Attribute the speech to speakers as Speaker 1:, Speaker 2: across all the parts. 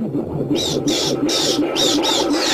Speaker 1: Thank you.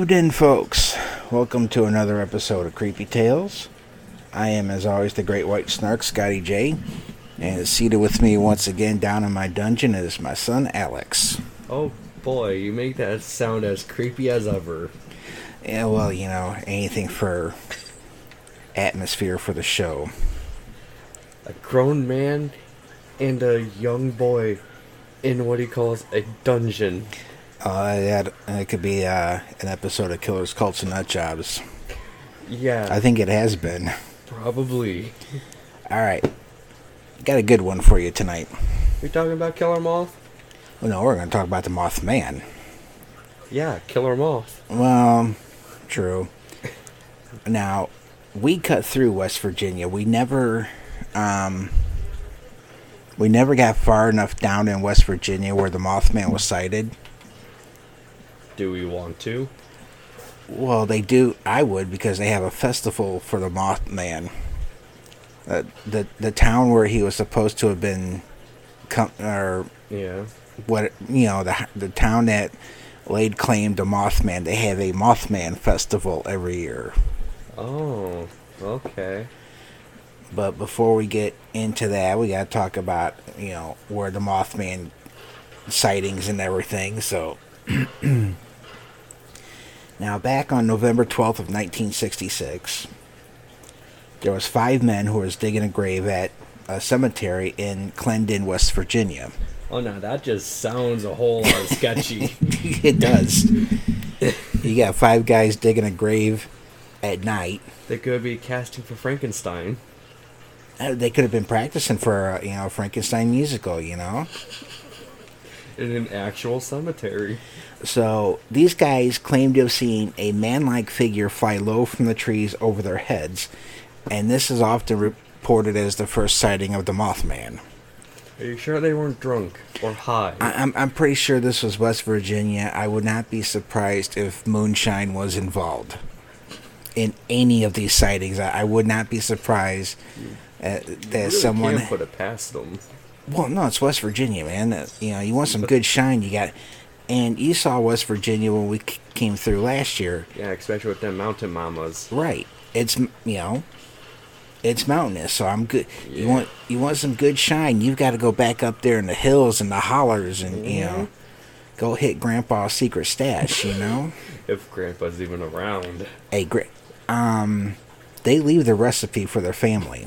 Speaker 1: Evening, folks. Welcome to another episode of Creepy Tales. I am, as always, the Great White Snark, Scotty J. And seated with me once again down in my dungeon is my son, Alex.
Speaker 2: Oh boy, you make that sound as creepy as ever.
Speaker 1: Yeah, well, you know, anything for atmosphere for the show.
Speaker 2: A grown man and a young boy in what he calls a dungeon.
Speaker 1: Uh, that it could be uh, an episode of Killers, Cults, and Nut Jobs.
Speaker 2: Yeah,
Speaker 1: I think it has been.
Speaker 2: probably.
Speaker 1: All right, got a good one for you tonight.
Speaker 2: You're talking about Killer Moth?
Speaker 1: Well, no, we're going to talk about the Mothman.
Speaker 2: Yeah, Killer Moth.
Speaker 1: Well, true. Now, we cut through West Virginia. We never, um, we never got far enough down in West Virginia where the Mothman was sighted.
Speaker 2: Do we want to?
Speaker 1: Well, they do. I would because they have a festival for the Mothman. Uh, the the town where he was supposed to have been, com- or
Speaker 2: Yeah.
Speaker 1: what you know the the town that laid claim to Mothman. They have a Mothman festival every year.
Speaker 2: Oh, okay.
Speaker 1: But before we get into that, we got to talk about you know where the Mothman sightings and everything. So. Now, back on November 12th of 1966, there was five men who was digging a grave at a cemetery in Clendon, West Virginia.
Speaker 2: Oh, now that just sounds a whole lot sketchy.
Speaker 1: it does. you got five guys digging a grave at night.
Speaker 2: They could be casting for Frankenstein.
Speaker 1: Uh, They could have been practicing for a, you know Frankenstein musical, you know.
Speaker 2: In an actual cemetery.
Speaker 1: So these guys claim to have seen a man-like figure fly low from the trees over their heads, and this is often reported as the first sighting of the Mothman.
Speaker 2: Are you sure they weren't drunk or high?
Speaker 1: I- I'm I'm pretty sure this was West Virginia. I would not be surprised if moonshine was involved in any of these sightings. I, I would not be surprised uh, that
Speaker 2: Really
Speaker 1: someone.
Speaker 2: can't put it past them.
Speaker 1: Well, no, it's West Virginia, man. Uh, you know, you want some good shine, you got. And you saw West Virginia when we c- came through last year,
Speaker 2: Yeah, especially with them mountain mamas.
Speaker 1: right? It's you know, it's mountainous, so I'm good.
Speaker 2: Yeah.
Speaker 1: You want you want some good shine, you've got to go back up there in the hills and the hollers, and you know, go hit Grandpa's secret stash. You know,
Speaker 2: If Grandpa's even around.
Speaker 1: hey, gra- um, they leave the recipe for their family.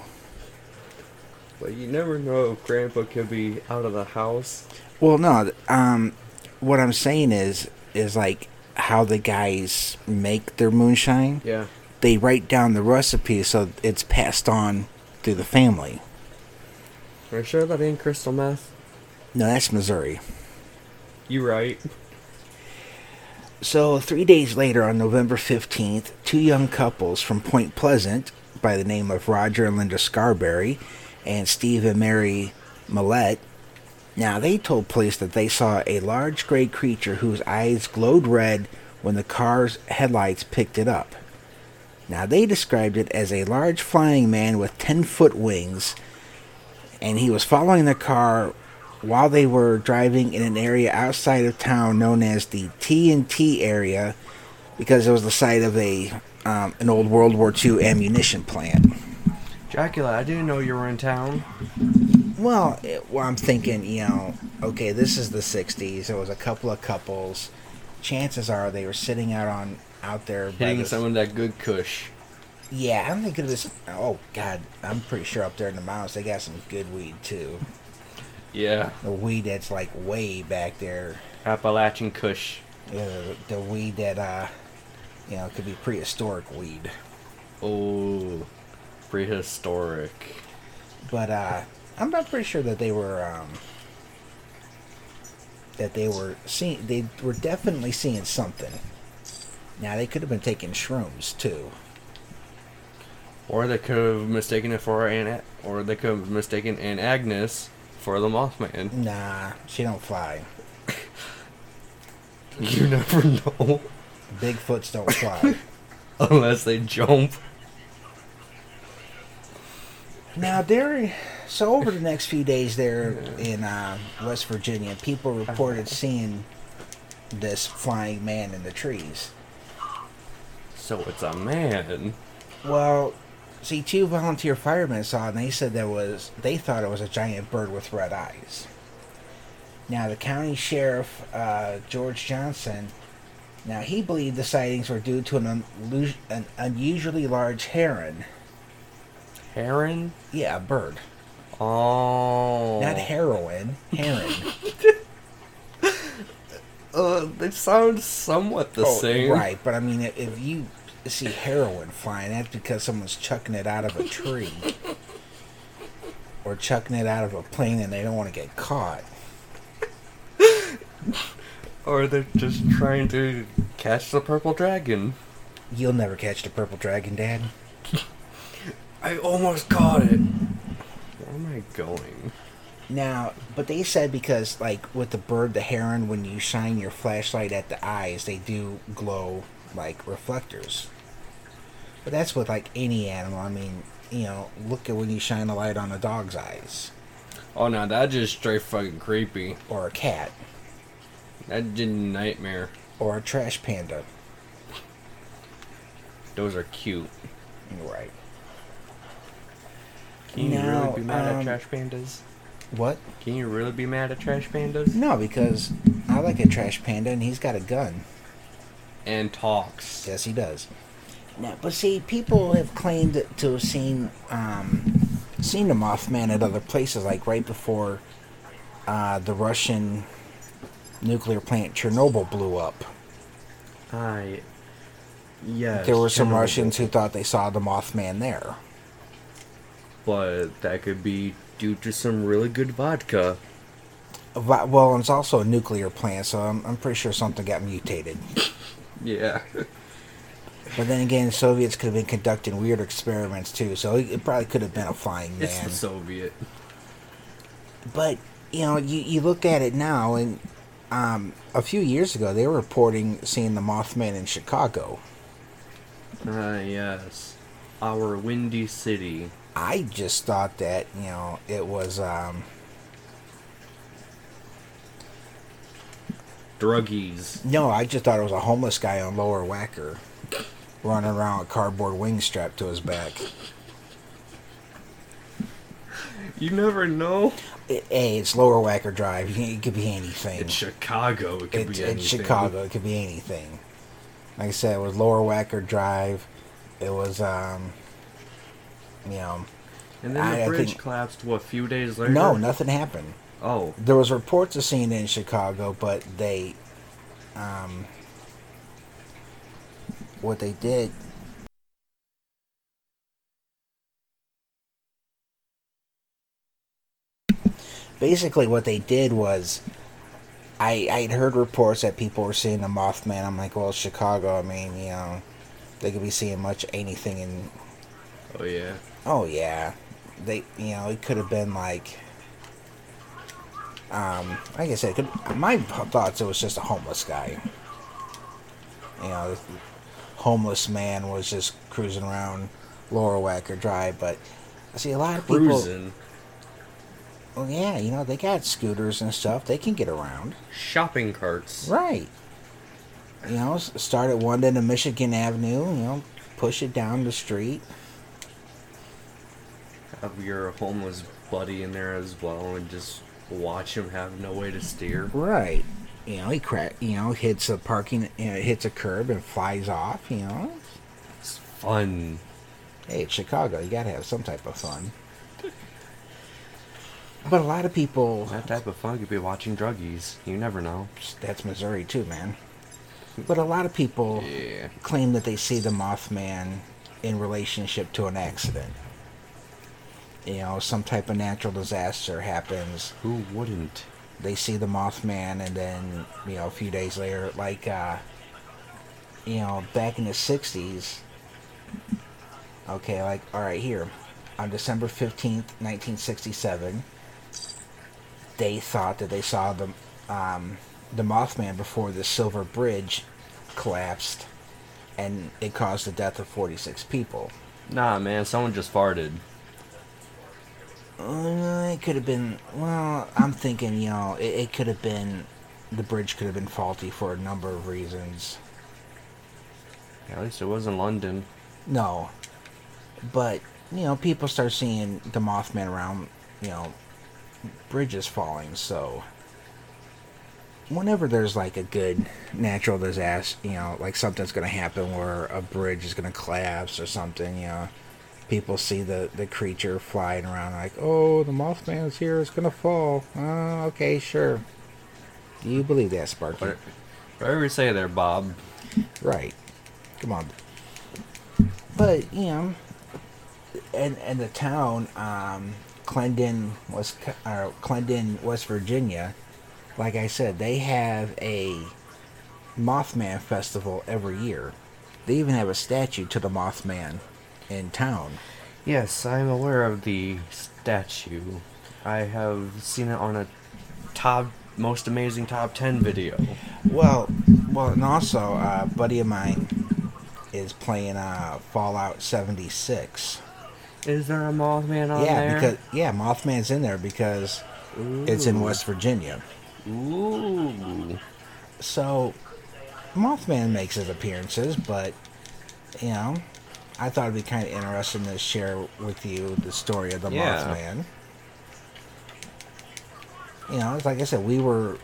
Speaker 2: But you never know if Grandpa could be out of the house.
Speaker 1: Well, no, um, what I'm saying is is like how the guys make their moonshine.
Speaker 2: Yeah.
Speaker 1: They write down the recipe so it's passed on through the family.
Speaker 2: Are you sure that ain't crystal meth?
Speaker 1: No, that's Missouri.
Speaker 2: You right.
Speaker 1: So, three days later, on November 15th, two young couples from Point Pleasant by the name of Roger and Linda Scarberry and Steve and Mary Mallette. Now, they told police that they saw a large gray creature whose eyes glowed red when the car's headlights picked it up. Now, they described it as a large flying man with 10 foot wings, and he was following the car while they were driving in an area outside of town known as the TNT area because it was the site of a um, an old World War II ammunition plant.
Speaker 2: Dracula, I didn't know you were in town.
Speaker 1: Well, it, well, I'm thinking, you know, okay, this is the '60s. There was a couple of couples. Chances are they were sitting out on out there. by
Speaker 2: Hitting
Speaker 1: the-
Speaker 2: some of that good kush.
Speaker 1: yeah, I'm thinking of this. Oh God, I'm pretty sure up there in the mountains they got some good weed too.
Speaker 2: Yeah.
Speaker 1: The weed that's like way back there.
Speaker 2: Appalachian kush.
Speaker 1: Uh, the weed that uh, you know, could be prehistoric weed.
Speaker 2: Oh, prehistoric.
Speaker 1: But uh, I'm not pretty sure that they were um, that they were seeing. They were definitely seeing something. Now they could have been taking shrooms too.
Speaker 2: Or they could have mistaken it for an, or they could have mistaken an Agnes for the Mothman.
Speaker 1: Nah, she don't fly.
Speaker 2: You never know,
Speaker 1: Bigfoots don't fly.
Speaker 2: unless they jump.
Speaker 1: Now there, so over the next few days there in uh, West Virginia, people reported seeing this flying man in the trees.
Speaker 2: So it's a man.
Speaker 1: Well, see, two volunteer firemen saw it, and they said there was. They thought it was a giant bird with red eyes. Now, the county sheriff uh, George Johnson. Now he believed the sightings were due to an, an unusually large heron.
Speaker 2: Heron?
Speaker 1: Yeah, a bird,
Speaker 2: Oh.
Speaker 1: not heroin. Heron.
Speaker 2: Uh, they sound somewhat the
Speaker 1: Oh,
Speaker 2: same.
Speaker 1: right? But I mean, if- if you see heroin flying, that's because someone's chucking it out of a tree. Or chucking it out of a plane and they don't want to get caught.
Speaker 2: Or they're just trying to catch the purple dragon.
Speaker 1: You'll never catch the purple dragon, Dad.
Speaker 2: I almost caught it. Where am I going?
Speaker 1: Now, but they said because, like, with the bird, the heron, when you shine your flashlight at the eyes, they do glow like reflectors. But that's with, like, any animal. I mean, you know, look at when you shine a light on a dog's eyes
Speaker 2: Oh, now that just straight fucking creepy.
Speaker 1: or a cat
Speaker 2: That did nightmare.
Speaker 1: or a trash panda.
Speaker 2: Those are cute.
Speaker 1: You're right.
Speaker 2: Can you
Speaker 1: Now,
Speaker 2: really be mad
Speaker 1: um,
Speaker 2: at trash pandas?
Speaker 1: What?
Speaker 2: Can you really be mad at trash pandas?
Speaker 1: No, because I like a trash panda and he's got a gun.
Speaker 2: And talks.
Speaker 1: Yes, he does. Now, but see, people have claimed to have seen um, seen the Mothman at other places, like right before uh, the Russian nuclear plant Chernobyl blew up.
Speaker 2: I. Yes.
Speaker 1: there were some
Speaker 2: Chernobyl.
Speaker 1: Russians who thought they saw the Mothman there.
Speaker 2: But that could be due to some really good vodka.
Speaker 1: Well, it's also a nuclear plant, so I'm, I'm pretty sure something got mutated.
Speaker 2: Yeah.
Speaker 1: But then again, Soviets could have been conducting weird experiments too, so it, probably could have been a flying man.
Speaker 2: it's the Soviet.
Speaker 1: But you know, you, you look at it now, and um, a few years ago they were reporting seeing the Mothman in Chicago.
Speaker 2: Ah, yes. Our windy city.
Speaker 1: I just thought that you know it was um,
Speaker 2: Druggies.
Speaker 1: no, I just thought it was a homeless guy on Lower Wacker running around with cardboard wings strapped to his back.
Speaker 2: You never know.
Speaker 1: It, hey, it's Lower Wacker Drive. It could be anything.
Speaker 2: In Chicago. It could
Speaker 1: It's,
Speaker 2: be
Speaker 1: it's
Speaker 2: anything.
Speaker 1: Chicago. It could be anything. Like I said, it was Lower Wacker Drive. It was, um, you know,
Speaker 2: And then
Speaker 1: I-
Speaker 2: the bridge
Speaker 1: think-
Speaker 2: collapsed. What? A few days later.
Speaker 1: no, nothing happened.
Speaker 2: Oh,
Speaker 1: There was reports of seeing it in Chicago, but they, um, what they did. Basically, what they did was, I I'd heard reports that people were seeing the Mothman. I'm like, well, Chicago. I mean, you know, they could be seeing much anything in
Speaker 2: oh yeah.
Speaker 1: Oh yeah, they you know it could have been like, um, like I said, it could, my thoughts it was just a homeless guy. You know, homeless man was just cruising around Lower Wacker Drive, but I see a lot of people.
Speaker 2: Cruising.
Speaker 1: Well, yeah, you know they got scooters and stuff; they can get around.
Speaker 2: Shopping carts.
Speaker 1: Right. You know, s- start at one end of Michigan Avenue. You know, push it down the street.
Speaker 2: Have your homeless buddy in there as well, and just watch him have no way to steer.
Speaker 1: Right. You know, he crack. You know, hits a parking. You know, hits a curb and flies off. You know,
Speaker 2: It's fun.
Speaker 1: hey, it's Chicago. You gotta have some type of fun. But a lot of people.
Speaker 2: That type of fun could be watching druggies. You never know.
Speaker 1: That's Missouri too, man. But a lot of people
Speaker 2: Yeah.
Speaker 1: claim that they see the Mothman in relationship to an accident. You know, some type of natural disaster happens.
Speaker 2: Who wouldn't?
Speaker 1: they see the Mothman, and then you know a few days later, like uh, you know back in the '60s. Okay, like all right, here on December fifteenth, nineteen sixty-seven, they thought that they saw the um, the Mothman before the Silver Bridge collapsed, and it caused the death of forty-six people.
Speaker 2: Nah, man. Someone just farted.
Speaker 1: Uh, it could have been. Well, I'm thinking, you know, it, it could have been. The bridge could have been faulty for a number of reasons.
Speaker 2: At least it was in London.
Speaker 1: No, but you know, people start seeing the Mothman around. You know, bridges falling. So, whenever there's like a good natural disaster, you know, like something's gonna happen where a bridge is gonna collapse or something, you know. People see the, the creature flying around like, oh, the Mothman's here, it's gonna fall. Uh, okay, sure. Do you believe that, Sparky?
Speaker 2: Whatever you say there, Bob.
Speaker 1: Right. Come on. But, you know, and and the town, um, Clendon, West, uh, Clendon, West Virginia, like I said, they have a Mothman festival every year. They even have a statue to the Mothman in town.
Speaker 2: Yes, I'm aware of the statue. I have seen it on a top most amazing top 10 video.
Speaker 1: Well, well, and also, uh, a buddy of mine is playing uh, Fallout 76.
Speaker 2: Is there a Mothman on
Speaker 1: yeah,
Speaker 2: there?
Speaker 1: because yeah, Mothman's in there because it's in West Virginia.
Speaker 2: Ooh.
Speaker 1: So Mothman makes his appearances, but you know, I thought it'd be kind of interesting to share with you the story of the
Speaker 2: Yeah.
Speaker 1: Mothman. You know, it's like I said, we were,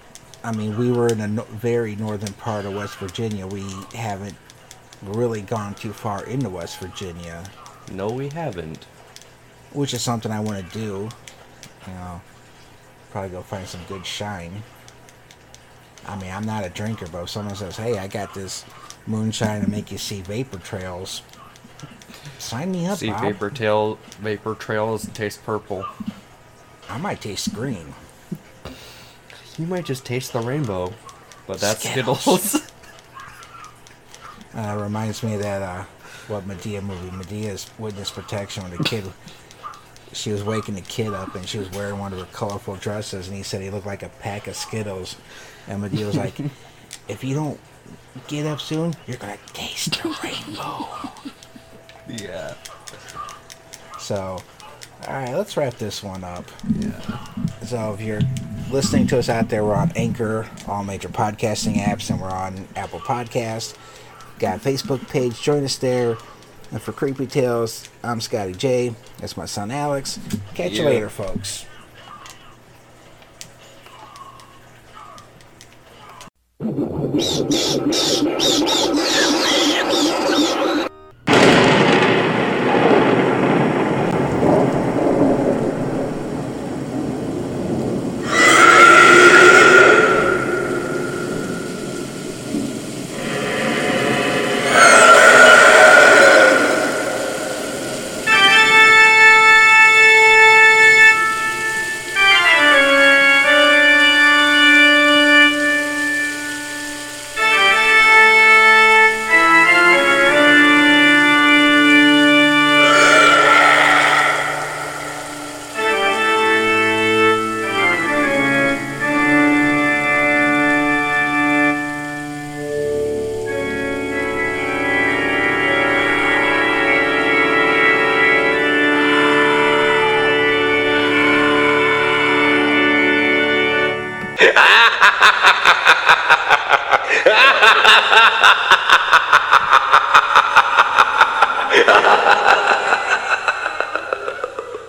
Speaker 1: I mean, we were in a no- very northern part of West Virginia. We haven't really gone too far into West Virginia,
Speaker 2: No, we haven't.
Speaker 1: which is something I want to do. You know, probably go find some good shine. I mean, I'm not a drinker, but if someone says, "Hey, I got this moonshine to make you see vapor trails," sign me up.
Speaker 2: See
Speaker 1: Bob.
Speaker 2: vapor tail vapor trails taste purple.
Speaker 1: I might taste green.
Speaker 2: You might just taste the rainbow. But that's
Speaker 1: Skittles.
Speaker 2: Skittles.
Speaker 1: Uh, reminds me of that uh, what Madea movie, Madea's Witness Protection, when the kid, she was waking the kid up and she was wearing one of her colorful dresses, and he said he looked like a pack of Skittles, and Madea was like, "If you don't get up soon, you're gonna taste the rainbow."
Speaker 2: yeah.
Speaker 1: So, all right, let's wrap this one up. Yeah. So, if you're listening to us out there, we're on Anchor, all major podcasting apps, and we're on Apple Podcast. Got a Facebook page. Join us there. And for Creepy Tales, I'm Scotty J. That's my son Alex. Catch you later, folks.